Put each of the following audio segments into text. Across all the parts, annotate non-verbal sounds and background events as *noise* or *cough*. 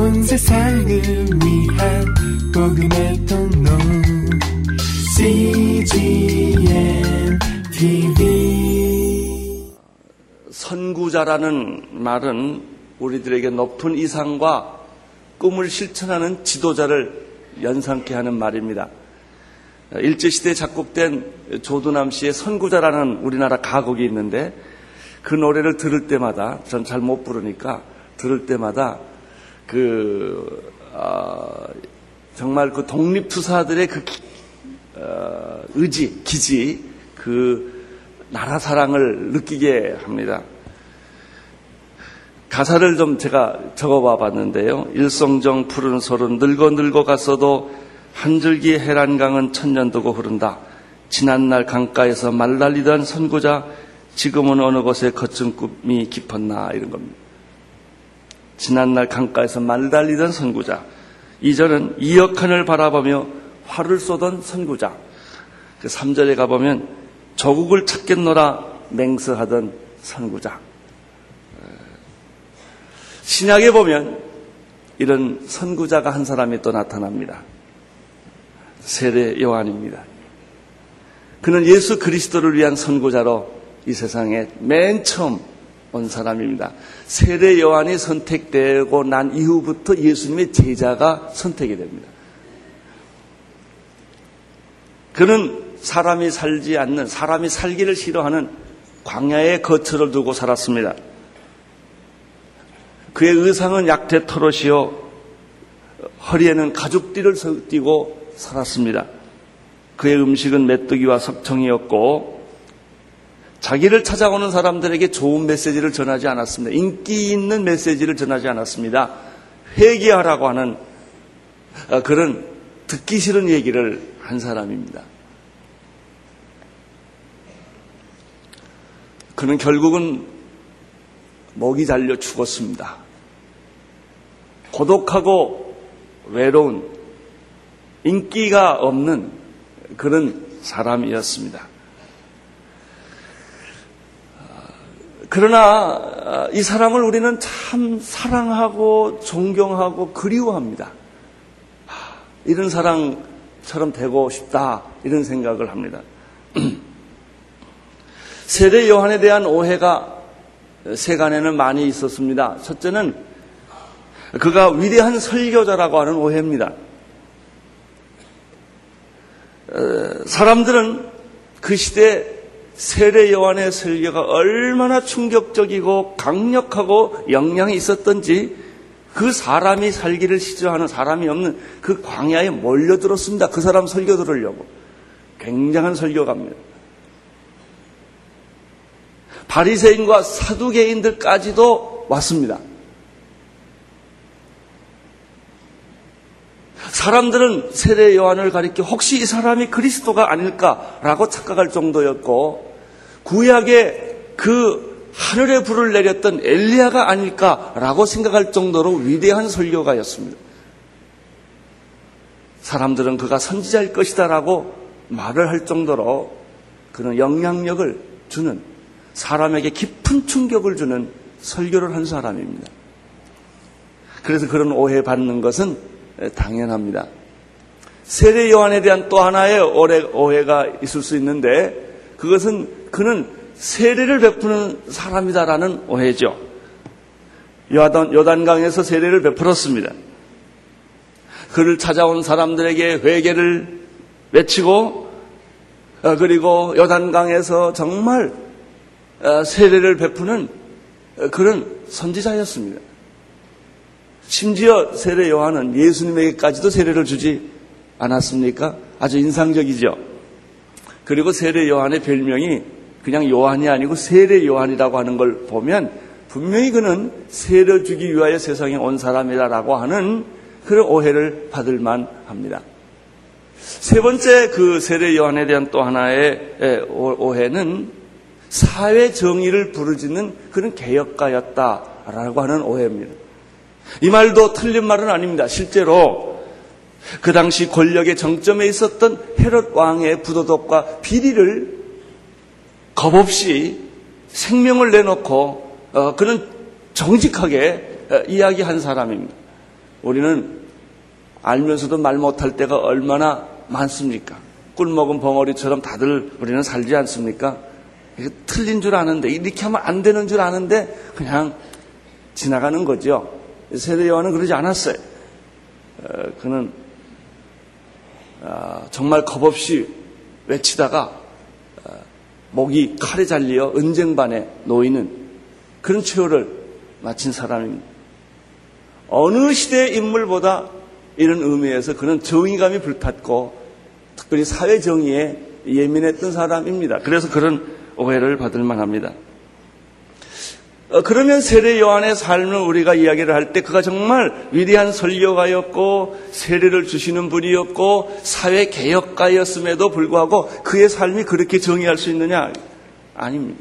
온 세상을 위한 복음의 통로 CGM TV 선구자라는 말은 우리들에게 높은 이상과 꿈을 실천하는 지도자를 연상케 하는 말입니다. 일제시대에 작곡된 조두남 씨의 선구자라는 우리나라 가곡이 있는데 그 노래를 들을 때마다 전 잘 못 부르니까 들을 때마다 그 어, 정말 그 독립투사들의 그 기, 어, 의지, 기지, 그 나라 사랑을 느끼게 합니다. 가사를 좀 제가 적어봐 봤는데요. 일성정 푸른 소른 늙어 늙어 갔어도 한 줄기 해란강은 천년두고 흐른다. 지난날 강가에서 말달리던 선구자 지금은 어느 곳에 거친 꿈이 깊었나 이런 겁니다. 지난날 강가에서 말 달리던 선구자 이전은 이역한을 바라보며 화를 쏘던 선구자 그 3절에 가보면 조국을 찾겠노라 맹세하던 선구자 신약에 보면 이런 선구자가 한 사람이 또 나타납니다. 세례 요한입니다. 그는 예수 그리스도를 위한 선구자로 이 세상에 맨 처음 온 사람입니다. 세례 요한이 선택되고 난 이후부터 예수님의 제자가 선택이 됩니다. 그는 사람이 살지 않는, 사람이 살기를 싫어하는 광야의 거처를 두고 살았습니다. 그의 의상은 약대 털옷이요, 허리에는 가죽띠를 띠고 살았습니다. 그의 음식은 메뚜기와 석청이었고, 자기를 찾아오는 사람들에게 좋은 메시지를 전하지 않았습니다. 인기 있는 메시지를 전하지 않았습니다. 회개하라고 하는 어, 그런 듣기 싫은 얘기를 한 사람입니다. 그는 결국은 목이 잘려 죽었습니다. 고독하고 외로운 인기가 없는 그런 사람이었습니다. 그러나 이 사람을 우리는 참 사랑하고 존경하고 그리워합니다. 이런 사랑처럼 되고 싶다 이런 생각을 합니다. *clears throat* 세례 요한에 대한 오해가 세간에는 많이 있었습니다. 첫째는 그가 위대한 설교자라고 하는 오해입니다. 사람들은 그 시대 세례 요한의 설교가 얼마나 충격적이고 강력하고 영향이 있었던지 그 사람이 살기를 시조하는 사람이 없는 그 광야에 몰려들었습니다. 그 사람 설교 들으려고. 굉장한 설교가입니다. 바리새인과 사두개인들까지도 왔습니다. 사람들은 세례 요한을 가리켜 혹시 이 사람이 그리스도가 아닐까라고 착각할 정도였고 구약에 그 하늘의 불을 내렸던 엘리야가 아닐까라고 생각할 정도로 위대한 설교가였습니다. 사람들은 그가 선지자일 것이다라고 말을 할 정도로 그는 영향력을 주는 사람에게 깊은 충격을 주는 설교를 한 사람입니다. 그래서 그런 오해 받는 것은 당연합니다. 세례 요한에 대한 또 하나의 오해가 있을 수 있는데 그것은 그는 세례를 베푸는 사람이다라는 오해죠. 요단, 요단강에서 세례를 베풀었습니다. 그를 찾아온 사람들에게 회개를 외치고 어, 그리고 요단강에서 정말 어, 세례를 베푸는 어, 그런 선지자였습니다. 심지어 세례 요한은 예수님에게까지도 세례를 주지 않았습니까? 아주 인상적이죠. 그리고 세례 요한의 별명이 그냥 요한이 아니고 세례 요한이라고 하는 걸 보면 분명히 그는 세례 주기 위하여 세상에 온 사람이라고 하는 그런 오해를 받을 만 합니다. 세 번째 그 세례 요한에 대한 또 하나의 오해는 사회 정의를 부르짖는 그런 개혁가였다라고 하는 오해입니다. 이 말도 틀린 말은 아닙니다. 실제로 그 당시 권력의 정점에 있었던 헤롯 왕의 부도덕과 비리를 겁 없이 생명을 내놓고 어, 그는 정직하게 어, 이야기한 사람입니다. 우리는 알면서도 말 못할 때가 얼마나 많습니까? 꿀 먹은 벙어리처럼 다들 우리는 살지 않습니까? 틀린 줄 아는데, 이렇게 하면 안 되는 줄 아는데, 그냥 지나가는 거죠. 세례 요한은 그러지 않았어요. 어, 그는 어, 정말 겁없이 외치다가 어, 목이 칼에 잘리어 은쟁반에 놓이는 그런 최후를 마친 사람입니다. 어느 시대의 인물보다 이런 의미에서 그는 정의감이 불탔고 특별히 사회 정의에 예민했던 사람입니다. 그래서 그런 오해를 받을 만합니다. 어, 그러면 세례 요한의 삶을 우리가 이야기를 할 때 그가 정말 위대한 설교가였고 세례를 주시는 분이었고 사회 개혁가였음에도 불구하고 그의 삶이 그렇게 정의할 수 있느냐? 아닙니다.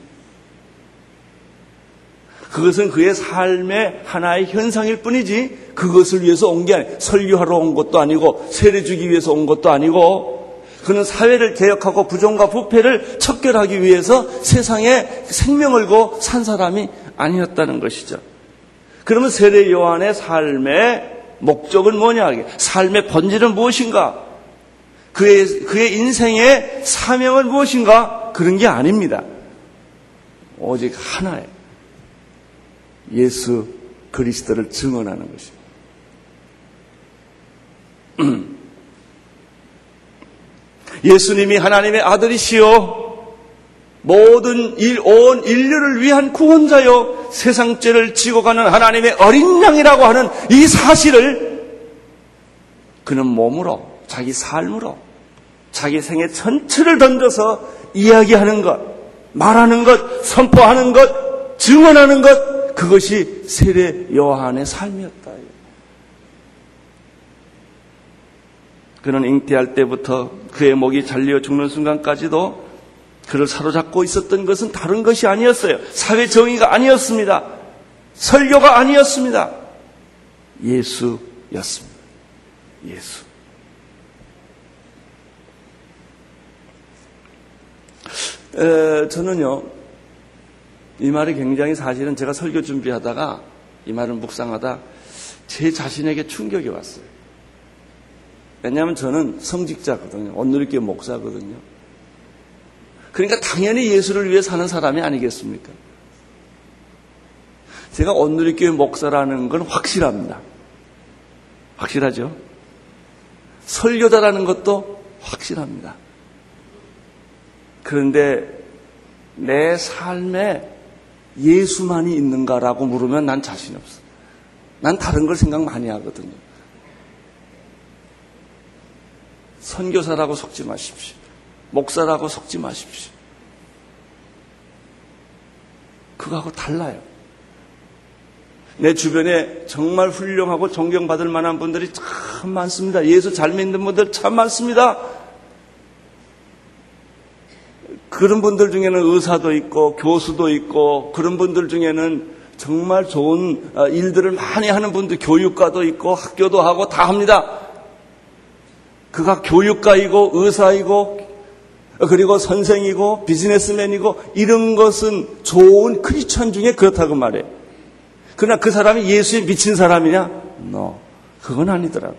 그것은 그의 삶의 하나의 현상일 뿐이지 그것을 위해서 온 게 아니 설교하러 온 것도 아니고 세례 주기 위해서 온 것도 아니고 그는 사회를 개혁하고 부정과 부패를 척결하기 위해서 세상에 생명을 고 산 사람이 아니었다는 것이죠. 그러면 세례 요한의 삶의 목적은 뭐냐? 삶의 본질은 무엇인가? 그의, 그의 인생의 사명은 무엇인가? 그런 게 아닙니다. 오직 하나예요. 예수 그리스도를 증언하는 것입니다. *clears throat* 예수님이 하나님의 아들이시요 모든 일, 온 인류를 위한 구원자요 세상 죄를 지고 가는 하나님의 어린 양이라고 하는 이 사실을 그는 몸으로 자기 삶으로 자기 생애 전체를 던져서 이야기하는 것, 말하는 것, 선포하는 것, 증언하는 것 그것이 세례 요한의 삶이었다. 그는 잉태할 때부터 그의 목이 잘려 죽는 순간까지도 그를 사로잡고 있었던 것은 다른 것이 아니었어요. 사회 정의가 아니었습니다. 설교가 아니었습니다. 예수였습니다. 예수. 에, 저는요, 이 말이 굉장히 사실은 제가 설교 준비하다가 이 말을 묵상하다 제 자신에게 충격이 왔어요. 왜냐하면 저는 성직자거든요. 온누리교회 목사거든요. 그러니까 당연히 예수를 위해 사는 사람이 아니겠습니까? 제가 온누리교회 목사라는 건 확실합니다. 확실하죠? 설교자라는 것도 확실합니다. 그런데 내 삶에 예수만이 있는가라고 물으면 난 자신이 없어. 난 다른 걸 생각 많이 하거든요. 선교사라고 속지 마십시오. 목사라고 속지 마십시오. 그거하고 달라요. 내 주변에 정말 훌륭하고 존경받을 만한 분들이 참 많습니다. 예수 잘 믿는 분들 참 많습니다. 그런 분들 중에는 의사도 있고 교수도 있고 그런 분들 중에는 정말 좋은 어, 일들을 많이 하는 분들 교육가도 있고 학교도 하고 다 합니다. 그가 교육가이고 의사이고 그리고 선생이고 비즈니스맨이고 이런 것은 좋은 크리스천 중에 그렇다고 말해. 그러나 그 사람이 예수에 미친 사람이냐? No. 그건 아니더라고.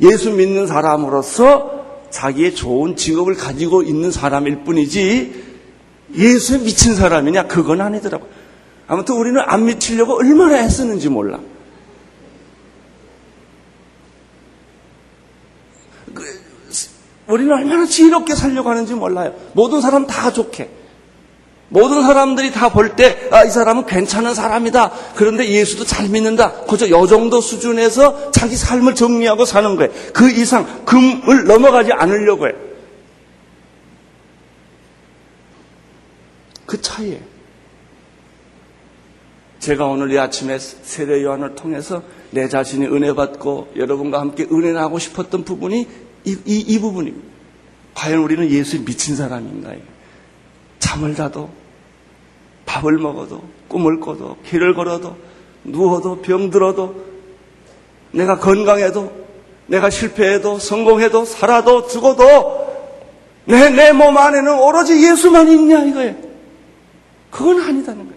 예수 믿는 사람으로서 자기의 좋은 직업을 가지고 있는 사람일 뿐이지 예수에 미친 사람이냐? 그건 아니더라고. 아무튼 우리는 안 미치려고 얼마나 애쓰는지 몰라. 우리는 얼마나 지혜롭게 살려고 하는지 몰라요. 모든 사람 다 좋게. 모든 사람들이 다 볼 때, 아, 이 사람은 괜찮은 사람이다. 그런데 예수도 잘 믿는다. 그저 요 정도 수준에서 자기 삶을 정리하고 사는 거예요. 그 이상 금을 넘어가지 않으려고 해요. 그 차이에. 제가 오늘 이 아침에 세례 요한을 통해서 내 자신이 은혜 받고 여러분과 함께 은혜 나고 싶었던 부분이 이, 이, 이 부분입니다. 과연 우리는 예수에 미친 사람인가요? 잠을 자도, 밥을 먹어도, 꿈을 꿔도, 길을 걸어도, 누워도, 병들어도, 내가 건강해도, 내가 실패해도, 성공해도, 살아도, 죽어도, 내, 내 몸 안에는 오로지 예수만 있냐, 이거예요. 그건 아니다는 거예요.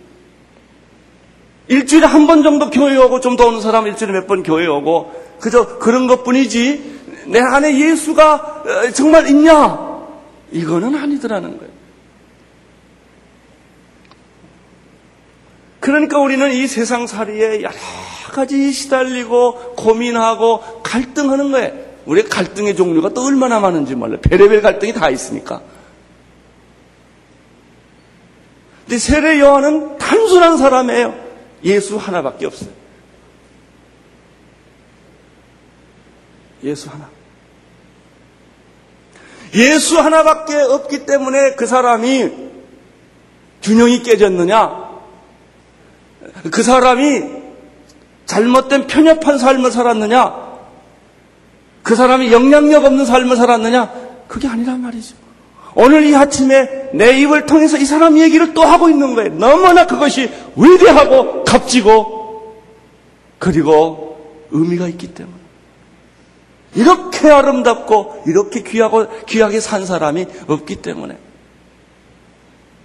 일주일에 한 번 정도 교회 오고 좀 더 오는 사람은 일주일에 몇 번 교회 오고 그저 그런 것 뿐이지 내 안에 예수가 어, 정말 있냐? 이거는 아니더라는 거예요. 그러니까 우리는 이 세상 살이에 여러 가지 시달리고 고민하고 갈등하는 거예요. 우리 갈등의 종류가 또 얼마나 많은지 몰라요. 별의별 갈등이 다 있으니까. 근데 세례 요한은 단순한 사람이에요. 예수 하나밖에 없어요. 예수 하나. 예수 하나밖에 없기 때문에 그 사람이 균형이 깨졌느냐? 그 사람이 잘못된 편협한 삶을 살았느냐? 그 사람이 영향력 없는 삶을 살았느냐? 그게 아니란 말이죠. 오늘 이 아침에 내 입을 통해서 이 사람 얘기를 또 하고 있는 거예요. 너무나 그것이 위대하고 값지고 그리고 의미가 있기 때문에. 이렇게 아름답고 이렇게 귀하고 귀하게 산 사람이 없기 때문에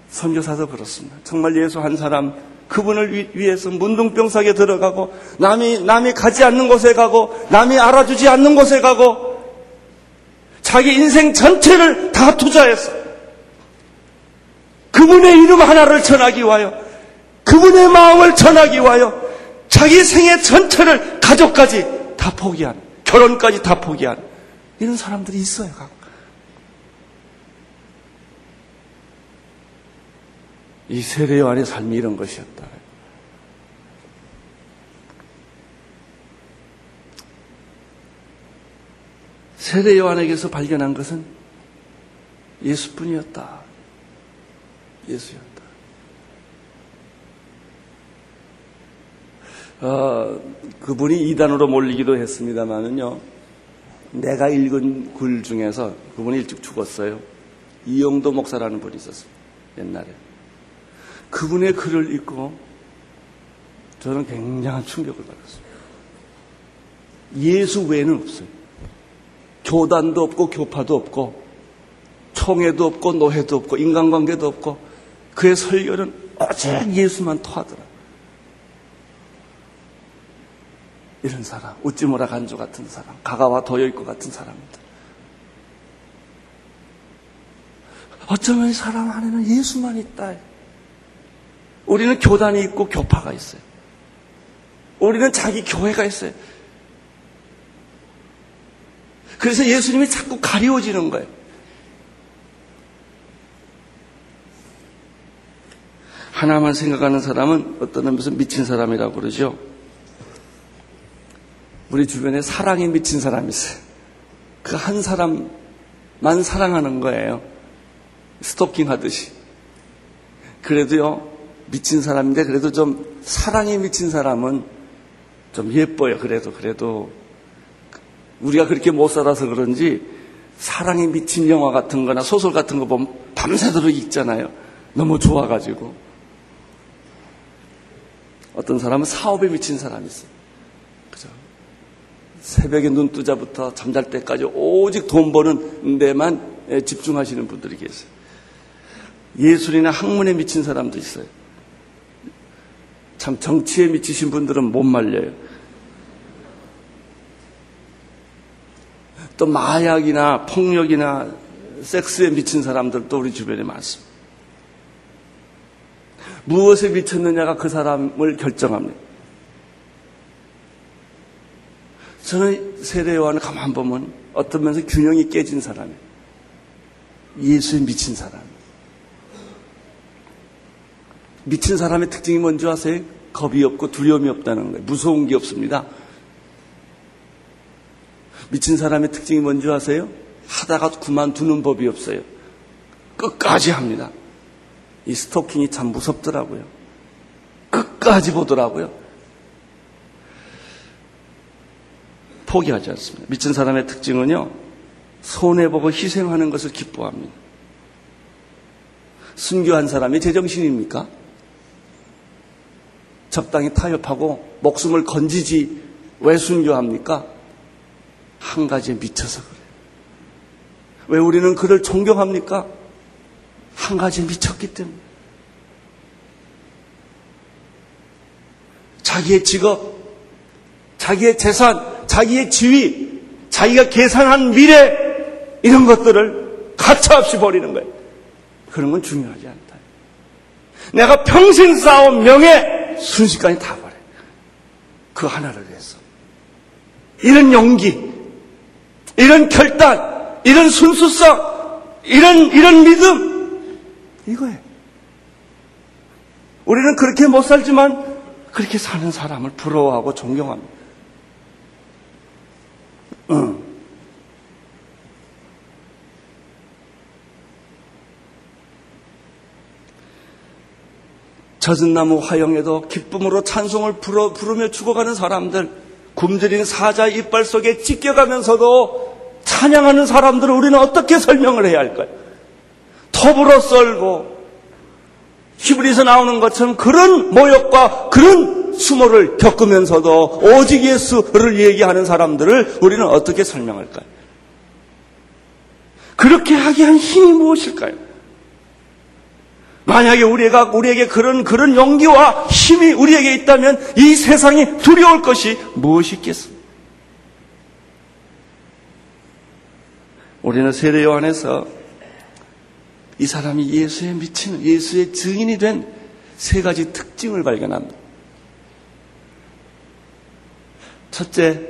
선교사도 그렇습니다. 정말 예수 한 사람 그분을 위해서 문둥병사에 들어가고 남이 남이 가지 않는 곳에 가고 남이 알아주지 않는 곳에 가고 자기 인생 전체를 다 투자해서 그분의 이름 하나를 전하기 위하여 그분의 마음을 전하기 위하여 자기 생애 전체를 가족까지 다 포기한 결혼까지 다 포기한 이런 사람들이 있어요. 이 세례 요한의 삶이 이런 것이었다. 세례 요한에게서 발견한 것은 예수뿐이었다. 예수였다. 어, 그분이 이단으로 몰리기도 했습니다만은요. 내가 읽은 글 중에서 그분이 일찍 죽었어요. 이영도 목사라는 분이 있었어요. 옛날에. 그분의 글을 읽고 저는 굉장한 충격을 받았습니다. 예수 외에는 없어요. 교단도 없고 교파도 없고 총회도 없고 노회도 없고 인간관계도 없고 그의 설교는 오직 예수만 토하더라. 이런 사람, 우찌모라 간주 같은 사람, 가가와 도요이코 같은 사람들. 어쩌면 이 사람 안에는 예수만 있다. 우리는 교단이 있고 교파가 있어요. 우리는 자기 교회가 있어요. 그래서 예수님이 자꾸 가리워지는 거예요. 하나만 생각하는 사람은 어떤 의미에서 미친 사람이라고 그러죠. 우리 주변에 사랑에 미친 사람이 있어요. 그 한 사람만 사랑하는 거예요. 스토킹 하듯이. 그래도요, 미친 사람인데 그래도 좀 사랑에 미친 사람은 좀 예뻐요. 그래도, 그래도. 우리가 그렇게 못 살아서 그런지 사랑에 미친 영화 같은 거나 소설 같은 거 보면 밤새도록 읽잖아요. 너무 좋아가지고. 어떤 사람은 사업에 미친 사람이 있어요. 새벽에 눈 뜨자부터 잠잘 때까지 오직 돈 버는 데만 집중하시는 분들이 계세요. 예술이나 학문에 미친 사람도 있어요. 참 정치에 미치신 분들은 못 말려요. 또 마약이나 폭력이나 섹스에 미친 사람들도 우리 주변에 많습니다. 무엇에 미쳤느냐가 그 사람을 결정합니다. 저는 세례 요한을 가만 보면 어떤 면에서 균형이 깨진 사람이에요. 예수에 미친 사람. 미친 사람의 특징이 뭔지 아세요? 겁이 없고 두려움이 없다는 거예요. 무서운 게 없습니다. 미친 사람의 특징이 뭔지 아세요? 하다가 그만두는 법이 없어요. 끝까지 합니다. 이 스토킹이 참 무섭더라고요. 끝까지 보더라고요. 포기하지 않습니다. 미친 사람의 특징은요, 손해보고 희생하는 것을 기뻐합니다. 순교한 사람이 제정신입니까? 적당히 타협하고 목숨을 건지지 왜 순교합니까? 한 가지에 미쳐서 그래요. 왜 우리는 그를 존경합니까? 한 가지에 미쳤기 때문에. 자기의 직업, 자기의 재산, 자기의 지위, 자기가 계산한 미래, 이런 것들을 가차없이 버리는 거예요. 그런 건 중요하지 않다. 내가 평생 쌓아온 명예, 순식간에 다 버려. 그 하나를 위해서. 이런 용기, 이런 결단, 이런 순수성, 이런, 이런 믿음, 이거예요. 우리는 그렇게 못 살지만 그렇게 사는 사람을 부러워하고 존경합니다. 응. 젖은 나무 화영에도 기쁨으로 찬송을 부르, 부르며 죽어가는 사람들, 굶주린 사자 이빨 속에 찢겨가면서도 찬양하는 사람들을 우리는 어떻게 설명을 해야 할까요? 톱으로 썰고 히브리서 나오는 것처럼 그런 모욕과 그런 수모를 겪으면서도 오직 예수를 얘기하는 사람들을 우리는 어떻게 설명할까요? 그렇게 하게 한 힘이 무엇일까요? 만약에 우리가 우리에게 그런 그런 용기와 힘이 우리에게 있다면 이 세상이 두려울 것이 무엇이 있겠습니까? 우리는 세례 요한에서 이 사람이 예수에 미치는 예수의 증인이 된 세 가지 특징을 발견합니다. 첫째,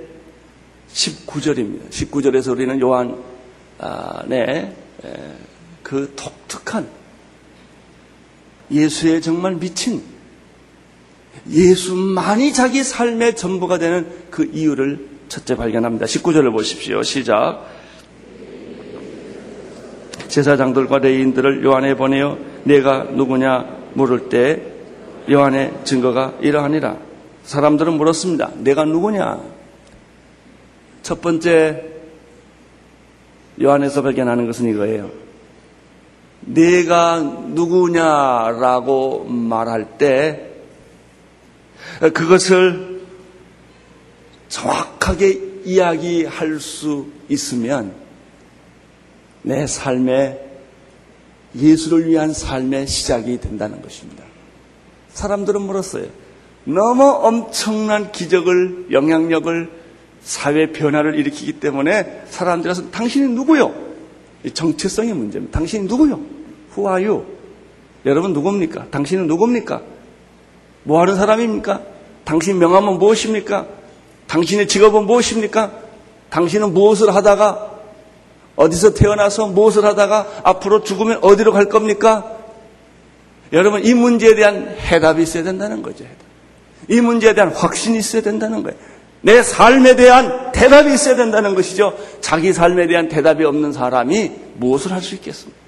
19절입니다. 19절에서 우리는 요한의 그 독특한 예수에 정말 미친 예수만이 자기 삶의 전부가 되는 그 이유를 첫째 발견합니다. 19절을 보십시오. 시작. 제사장들과 레인들을 요한에 보내어 내가 누구냐 물을 때 요한의 증거가 이러하니라. 사람들은 물었습니다. 내가 누구냐? 첫 번째 요한에서 발견하는 것은 이거예요. 내가 누구냐라고 말할 때 그것을 정확하게 이야기할 수 있으면 내 삶에 예수를 위한 삶의 시작이 된다는 것입니다. 사람들은 물었어요. 너무 엄청난 기적을, 영향력을, 사회 변화를 일으키기 때문에 사람들이 당신이 누구요? 정체성의 문제입니다. 당신이 누구요? You? 여러분 누굽니까? 당신은 누굽니까? 뭐 하는 사람입니까? 당신 명함은 무엇입니까? 당신의 직업은 무엇입니까? 당신은 무엇을 하다가 어디서 태어나서 무엇을 하다가 앞으로 죽으면 어디로 갈 겁니까? 여러분, 이 문제에 대한 해답이 있어야 된다는 거죠. 이 문제에 대한 확신이 있어야 된다는 거예요. 내 삶에 대한 대답이 있어야 된다는 것이죠. 자기 삶에 대한 대답이 없는 사람이 무엇을 할 수 있겠습니까?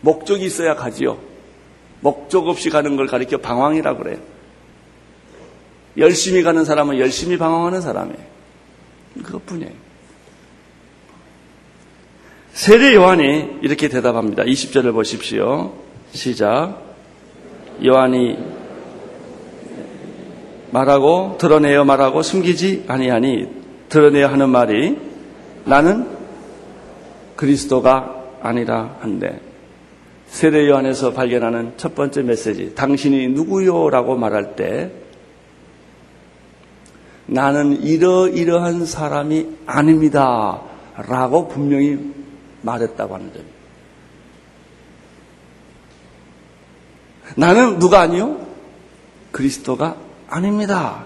목적이 있어야 가지요. 목적 없이 가는 걸 가리켜 방황이라고 그래요. 열심히 가는 사람은 열심히 방황하는 사람이에요. 그것뿐이에요. 세례 요한이 이렇게 대답합니다. 20절을 보십시오. 시작. 요한이 말하고 드러내어 말하고 숨기지 아니하니 드러내어 하는 말이 나는 그리스도가 아니라 한데 세례 요한에서 발견하는 첫 번째 메시지 당신이 누구요라고 말할 때 나는 이러이러한 사람이 아닙니다. 라고 분명히 말했다고 하는 점입니다. 나는 누가 아니요? 그리스도가 아닙니다.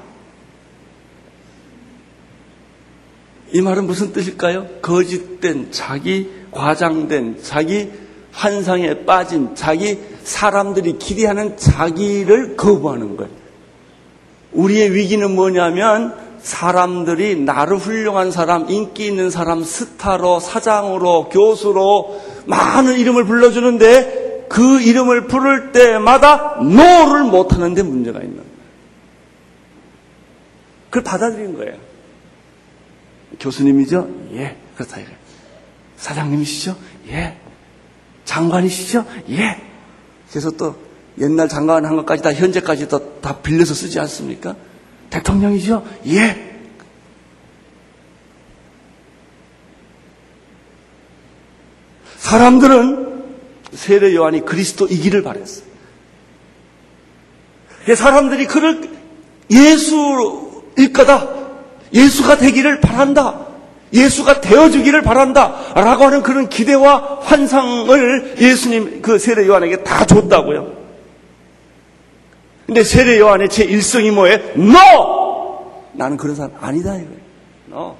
이 말은 무슨 뜻일까요? 거짓된, 자기 과장된, 자기 환상에 빠진, 자기 사람들이 기대하는 자기를 거부하는 거예요. 우리의 위기는 뭐냐면 사람들이 나를 훌륭한 사람, 인기 있는 사람, 스타로, 사장으로, 교수로 많은 이름을 불러주는데 그 이름을 부를 때마다 no를 못하는 데 문제가 있는 거예요. 그걸 받아들인 거예요. 교수님이죠? 예. 그렇다 이거예요. 사장님이시죠? 예. 장관이시죠? 예. 그래서 또 옛날 장관 한 것까지 다 현재까지도 다 빌려서 쓰지 않습니까? 대통령이죠? 예. 사람들은 세례 요한이 그리스도이기를 바랬어요. 사람들이 그를 예수일 거다. 예수가 되기를 바란다. 예수가 되어주기를 바란다. 라고 하는 그런 기대와 환상을 예수님 그 세례 요한에게 다 줬다고요. 근데 세례 요한의 제 일성이 뭐예요? No! 나는 그런 사람 아니다 이거예요. No.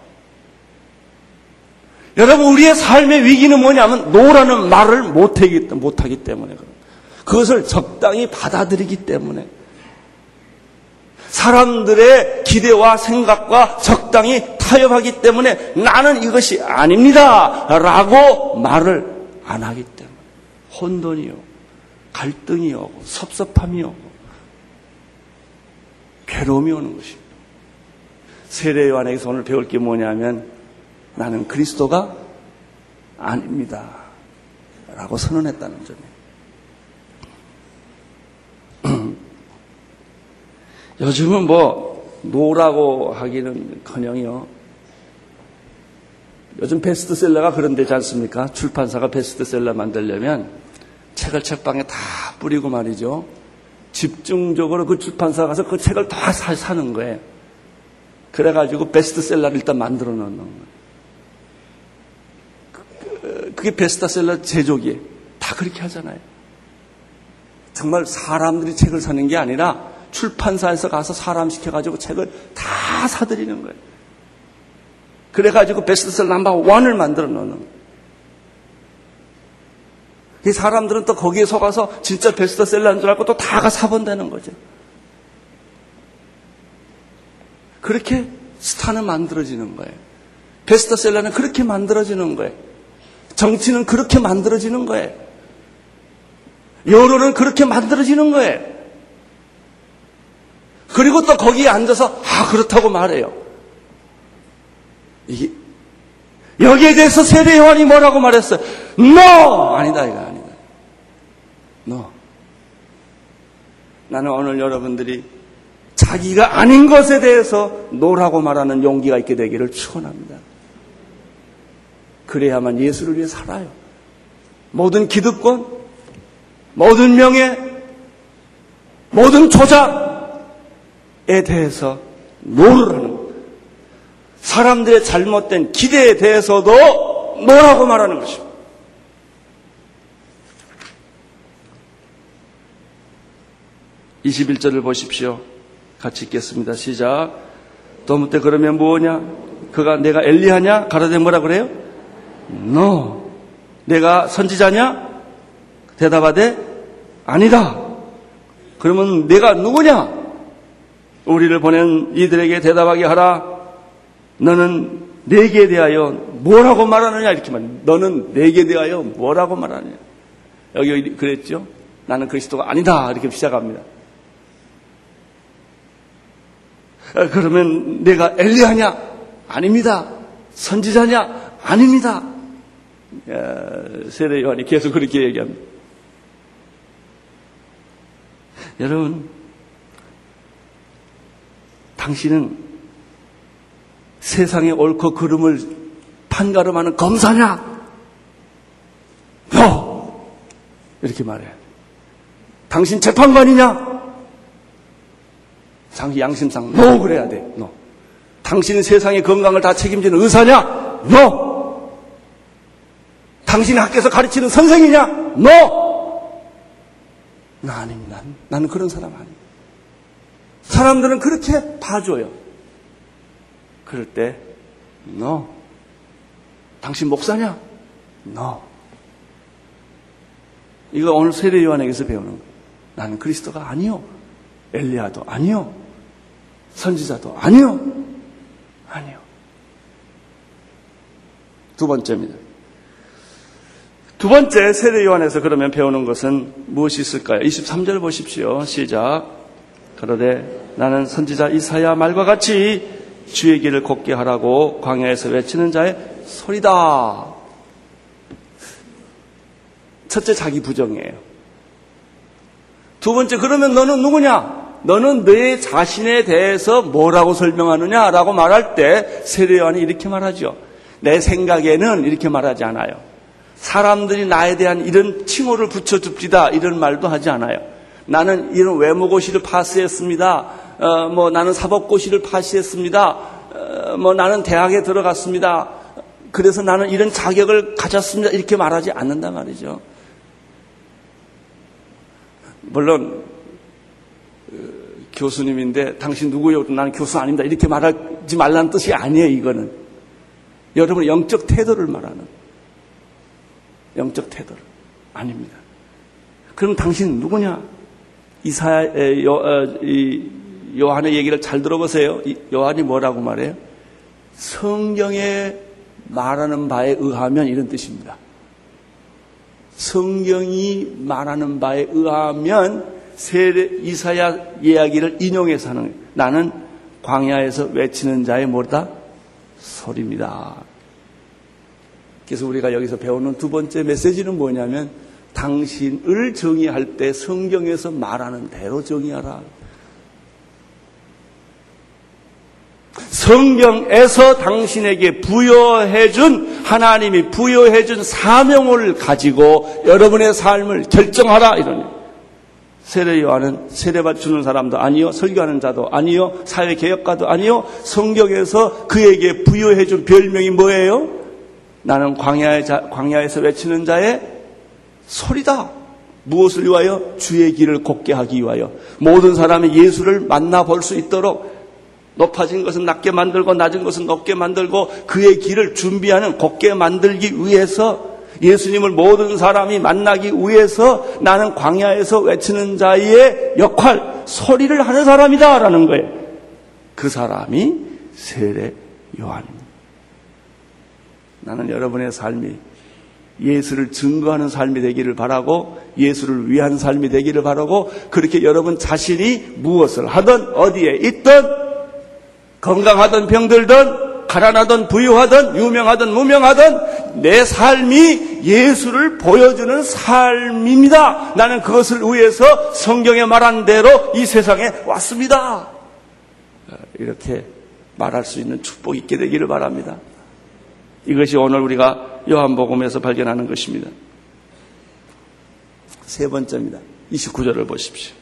여러분 우리의 삶의 위기는 뭐냐면 노라는 말을 못하기, 못하기 때문에 그것을 적당히 받아들이기 때문에. 사람들의 기대와 생각과 적당히 타협하기 때문에 나는 이것이 아닙니다. 라고 말을 안 하기 때문에. 혼돈이 오고 갈등이 오고 섭섭함이 오고 괴로움이 오는 것입니다. 세례 요한에게서 오늘 배울 게 뭐냐면 나는 그리스도가 아닙니다. 라고 선언했다는 점이에요. *clears throat* 요즘은 뭐 노라고 하기는 커녕요. 요즘 베스트셀러가 그런 데지 않습니까? 출판사가 베스트셀러 만들려면 책을 책방에 다 뿌리고 말이죠. 집중적으로 그 출판사 가서 그 책을 다 사는 거예요. 그래가지고 베스트셀러를 일단 만들어 놓는 거예요. 그게 베스트셀러 제조기에 다 그렇게 하잖아요. 정말 사람들이 책을 사는 게 아니라 출판사에서 가서 사람 시켜가지고 책을 다 사들이는 거예요. 그래가지고 베스트셀러 넘버 원을 만들어 놓는 거예요. 이 사람들은 또 거기에 속아서 진짜 베스트셀러인 줄 알고 또 다가 사본다는 거죠. 그렇게 스타는 만들어지는 거예요. 베스트셀러는 그렇게 만들어지는 거예요. 정치는 그렇게 만들어지는 거예요. 여론은 그렇게 만들어지는 거예요. 그리고 또 거기에 앉아서 아 그렇다고 말해요. 이게 여기에 대해서 세례 요한이 뭐라고 말했어요? No! 아니다 이거 아니다. No. 나는 오늘 여러분들이 자기가 아닌 것에 대해서 노라고 말하는 용기가 있게 되기를 축원합니다. 그래야만 예수를 위해 살아요. 모든 기득권, 모든 명예, 모든 조작에 대해서 no를 하는 것. 사람들의 잘못된 기대에 대해서도 no라고 말하는 것입니다. (21절을) 보십시오 같이 읽겠습니다 시작 또 묻되 그러면 무엇이냐 그가 네가 엘리야냐 가로되 뭐라 그래요 너 내가 선지자냐? 대답하되 아니다. 그러면 내가 누구냐? 우리를 보낸 이들에게 대답하게 하라. 너는 내게 대하여 뭐라고 말하느냐 이렇게 말. 너는 내게 대하여 뭐라고 말하느냐. 여기 그랬죠? 나는 그리스도가 아니다 이렇게 시작합니다. 아, 그러면 내가 엘리하냐? 아닙니다. 선지자냐? 아닙니다. 세례 요한이 계속 그렇게 얘기합니다. 여러분, 당신은 세상의 옳고 그름을 판가름하는 검사냐? 너! 이렇게 말해. 당신 재판관이냐? 당신 양심상 너 그래야 돼. 너. 당신은 세상의 건강을 다 책임지는 의사냐? 너. 당신이 학교에서 가르치는 선생이냐? 너! 나 아닙니다. 나는 그런 사람 아닙니다. 사람들은 그렇게 봐줘요. 그럴 때, 너. 당신 목사냐? 너. 이거 오늘 세례 요한에게서 배우는 거예요. 나는 그리스도가 아니요. 엘리야도 아니요. 선지자도 아니요. 아니요. 두 번째입니다. 두 번째 세례 요한에서 그러면 배우는 것은 무엇이 있을까요? 23절 보십시오. 시작. 그러되 나는 선지자 이사야 말과 같이 주의 길을 걷게 하라고 광야에서 외치는 자의 소리다. 첫째 자기 부정이에요. 두 번째 그러면 너는 누구냐? 너는 내 자신에 대해서 뭐라고 설명하느냐라고 말할 때 세례 요한이 이렇게 말하죠. 내 생각에는 이렇게 말하지 않아요. 사람들이 나에 대한 이런 칭호를 붙여줍시다 이런 말도 하지 않아요. 나는 이런 외모고시를 파스했습니다. 어, 뭐 나는 사법고시를 파시했습니다. 어, 뭐 나는 대학에 들어갔습니다. 그래서 나는 이런 자격을 가졌습니다. 이렇게 말하지 않는단 말이죠. 물론 어, 교수님인데 당신 누구요? 나는 교수 아닙니다. 이렇게 말하지 말라는 뜻이 아니에요. 이거는 여러분의 영적 태도를 말하는 영적 태도를 아닙니다. 그럼 당신 누구냐? 이사 요, 어, 이, 요한의 얘기를 잘 들어보세요. 요한이 뭐라고 말해요? 성경에 말하는 바에 의하면 이런 뜻입니다. 성경이 말하는 바에 의하면 세례 이사야 이야기를 인용해서 하는. 나는 광야에서 외치는 자의 뭐다? 소리입니다. 그래서 우리가 여기서 배우는 두 번째 메시지는 뭐냐면 당신을 정의할 때 성경에서 말하는 대로 정의하라. 성경에서 당신에게 부여해준 하나님이 부여해준 사명을 가지고 여러분의 삶을 결정하라 이러니 세례 요한은 세례받 주는 사람도 아니요 설교하는 자도 아니요 사회 개혁가도 아니요 성경에서 그에게 부여해준 별명이 뭐예요? 나는 광야의 자, 광야에서 외치는 자의 소리다. 무엇을 위하여 주의 길을 곱게 하기 위하여 모든 사람이 예수를 만나 볼 수 있도록 높아진 것은 낮게 만들고 낮은 것은 높게 만들고 그의 길을 준비하는 곱게 만들기 위해서 예수님을 모든 사람이 만나기 위해서 나는 광야에서 외치는 자의 역할, 소리를 하는 사람이다 라는 거예요. 그 사람이 세례 요한입니다. 나는 여러분의 삶이 예수를 증거하는 삶이 되기를 바라고 예수를 위한 삶이 되기를 바라고 그렇게 여러분 자신이 무엇을 하든 어디에 있든 건강하든 병들든 가난하든 부유하든 유명하든 무명하든 내 삶이 예수를 보여주는 삶입니다. 나는 그것을 위해서 성경에 말한 대로 이 세상에 왔습니다. 이렇게 말할 수 있는 축복이 있게 되기를 바랍니다. 이것이 오늘 우리가 요한복음에서 발견하는 것입니다. 세 번째입니다. 29절을 보십시오.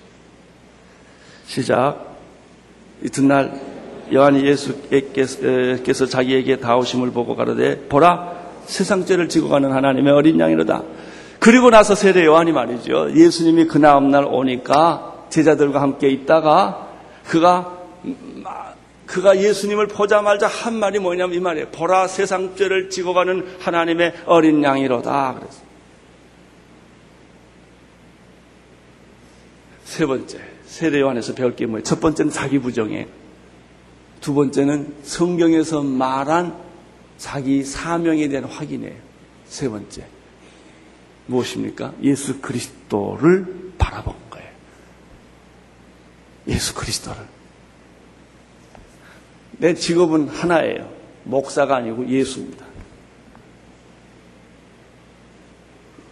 시작. 이튿날 요한이 예수께서 자기에게 다오심을 보고 가로되 보라 세상 죄를 지고 가는 하나님의 어린 양이로다. 그리고 나서 세례 요한이 말이죠. 예수님이 그 다음날 오니까 제자들과 함께 있다가 그가 그가 예수님을 보자마자 한 말이 뭐냐면 이 말이에요. 보라 세상 죄를 지고 가는 하나님의 어린 양이로다. 그래서 세 번째 세례 요한에서 배울 게 뭐예요? 첫 번째는 자기 부정이에요. 두 번째는 성경에서 말한 자기 사명에 대한 확인이에요. 세 번째. 무엇입니까? 예수 그리스도를 바라본 거예요. 예수 그리스도를. 내 직업은 하나예요. 목사가 아니고 예수입니다.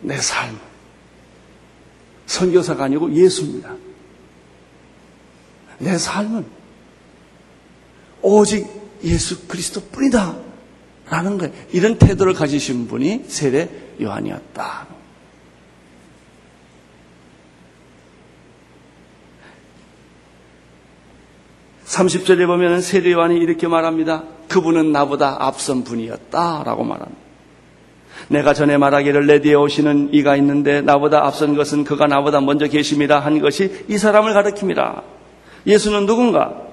내 삶. 선교사가 아니고 예수입니다. 내 삶은 오직 예수 그리스도 뿐이다. 라는 거예요. 이런 태도를 가지신 분이 세례 요한이었다. (30절에) 보면 세례 요한이 이렇게 말합니다. 그분은 나보다 앞선 분이었다. 라고 말합니다. 내가 전에 말하기를 내 뒤에 오시는 이가 있는데 나보다 앞선 것은 그가 나보다 먼저 계심이라 한 것이 이 사람을 가르킵니다. 예수는 누군가?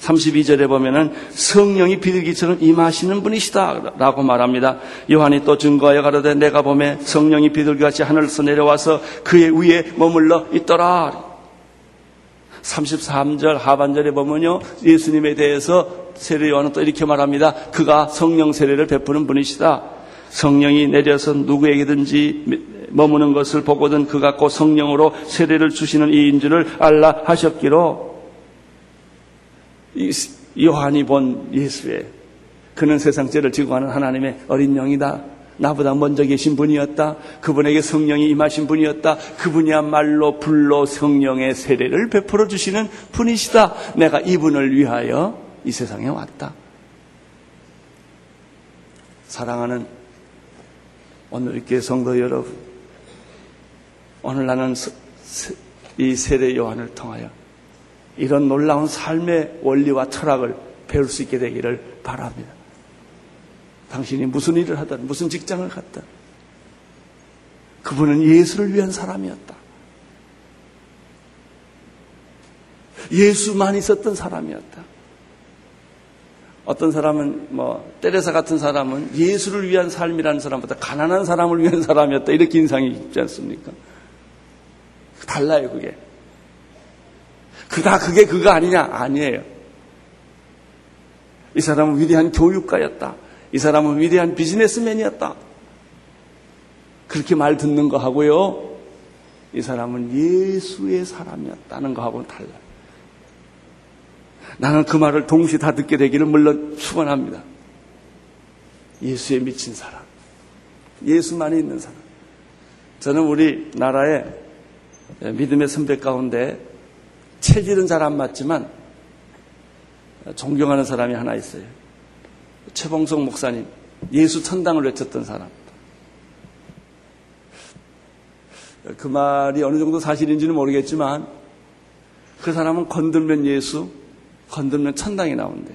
32절에 보면은 성령이 비둘기처럼 임하시는 분이시다 라고 말합니다. 요한이 또 증거하여 가로되 내가 봄에 성령이 비둘기같이 하늘에서 내려와서 그의 위에 머물러 있더라. 33절 하반절에 보면요. 예수님에 대해서 세례 요한은 또 이렇게 말합니다. 그가 성령 세례를 베푸는 분이시다. 성령이 내려서 누구에게든지 머무는 것을 보거든 그가 곧 성령으로 세례를 주시는 이인 줄을 알라 하셨기로 요한이 본 예수의 그는 세상 죄를 지고 가는 하나님의 어린 영이다. 나보다 먼저 계신 분이었다. 그분에게 성령이 임하신 분이었다. 그분이야말로 불로 성령의 세례를 베풀어 주시는 분이시다. 내가 이분을 위하여 이 세상에 왔다. 사랑하는 오늘 교회 성도 여러분, 오늘 나는 이 세례 요한을 통하여 이런 놀라운 삶의 원리와 철학을 배울 수 있게 되기를 바랍니다. 당신이 무슨 일을 하든 무슨 직장을 갖든 그분은 예수를 위한 사람이었다. 예수만 있었던 사람이었다. 어떤 사람은 뭐 때레사 같은 사람은 예수를 위한 삶이라는 사람보다 가난한 사람을 위한 사람이었다 이렇게 인상이 있지 않습니까? 달라요 그게. 그다 그게 그거 아니냐 아니에요. 이 사람은 위대한 교육가였다. 이 사람은 위대한 비즈니스맨이었다. 그렇게 말 듣는 거 하고요. 이 사람은 예수의 사람이었다는 거 하고는 달라요. 나는 그 말을 동시에 다 듣게 되기를 물론 축원합니다. 예수에 미친 사람, 예수만이 있는 사람. 저는 우리 나라의 믿음의 선배 가운데 체질은 잘 안 맞지만 존경하는 사람이 하나 있어요. 최봉석 목사님, 예수 천당을 외쳤던 사람. 그 말이 어느 정도 사실인지는 모르겠지만 그 사람은 건들면 예수, 건들면 천당이 나온대.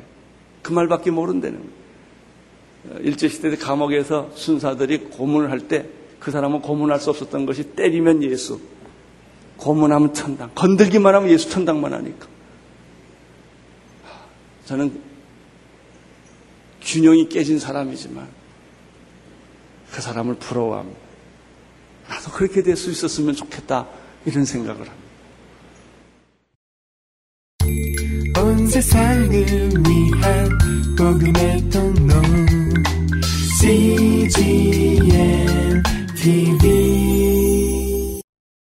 그 말밖에 모른다는 거예요. 일제시대 감옥에서 순사들이 고문을 할 때 그 사람은 고문할 수 없었던 것이 때리면 예수, 고문하면 천당, 건들기만 하면 예수 천당만 하니까. 저는 균형이 깨진 사람이지만 그 사람을 부러워합니다. 나도 그렇게 될 수 있었으면 좋겠다 이런 생각을 합니다.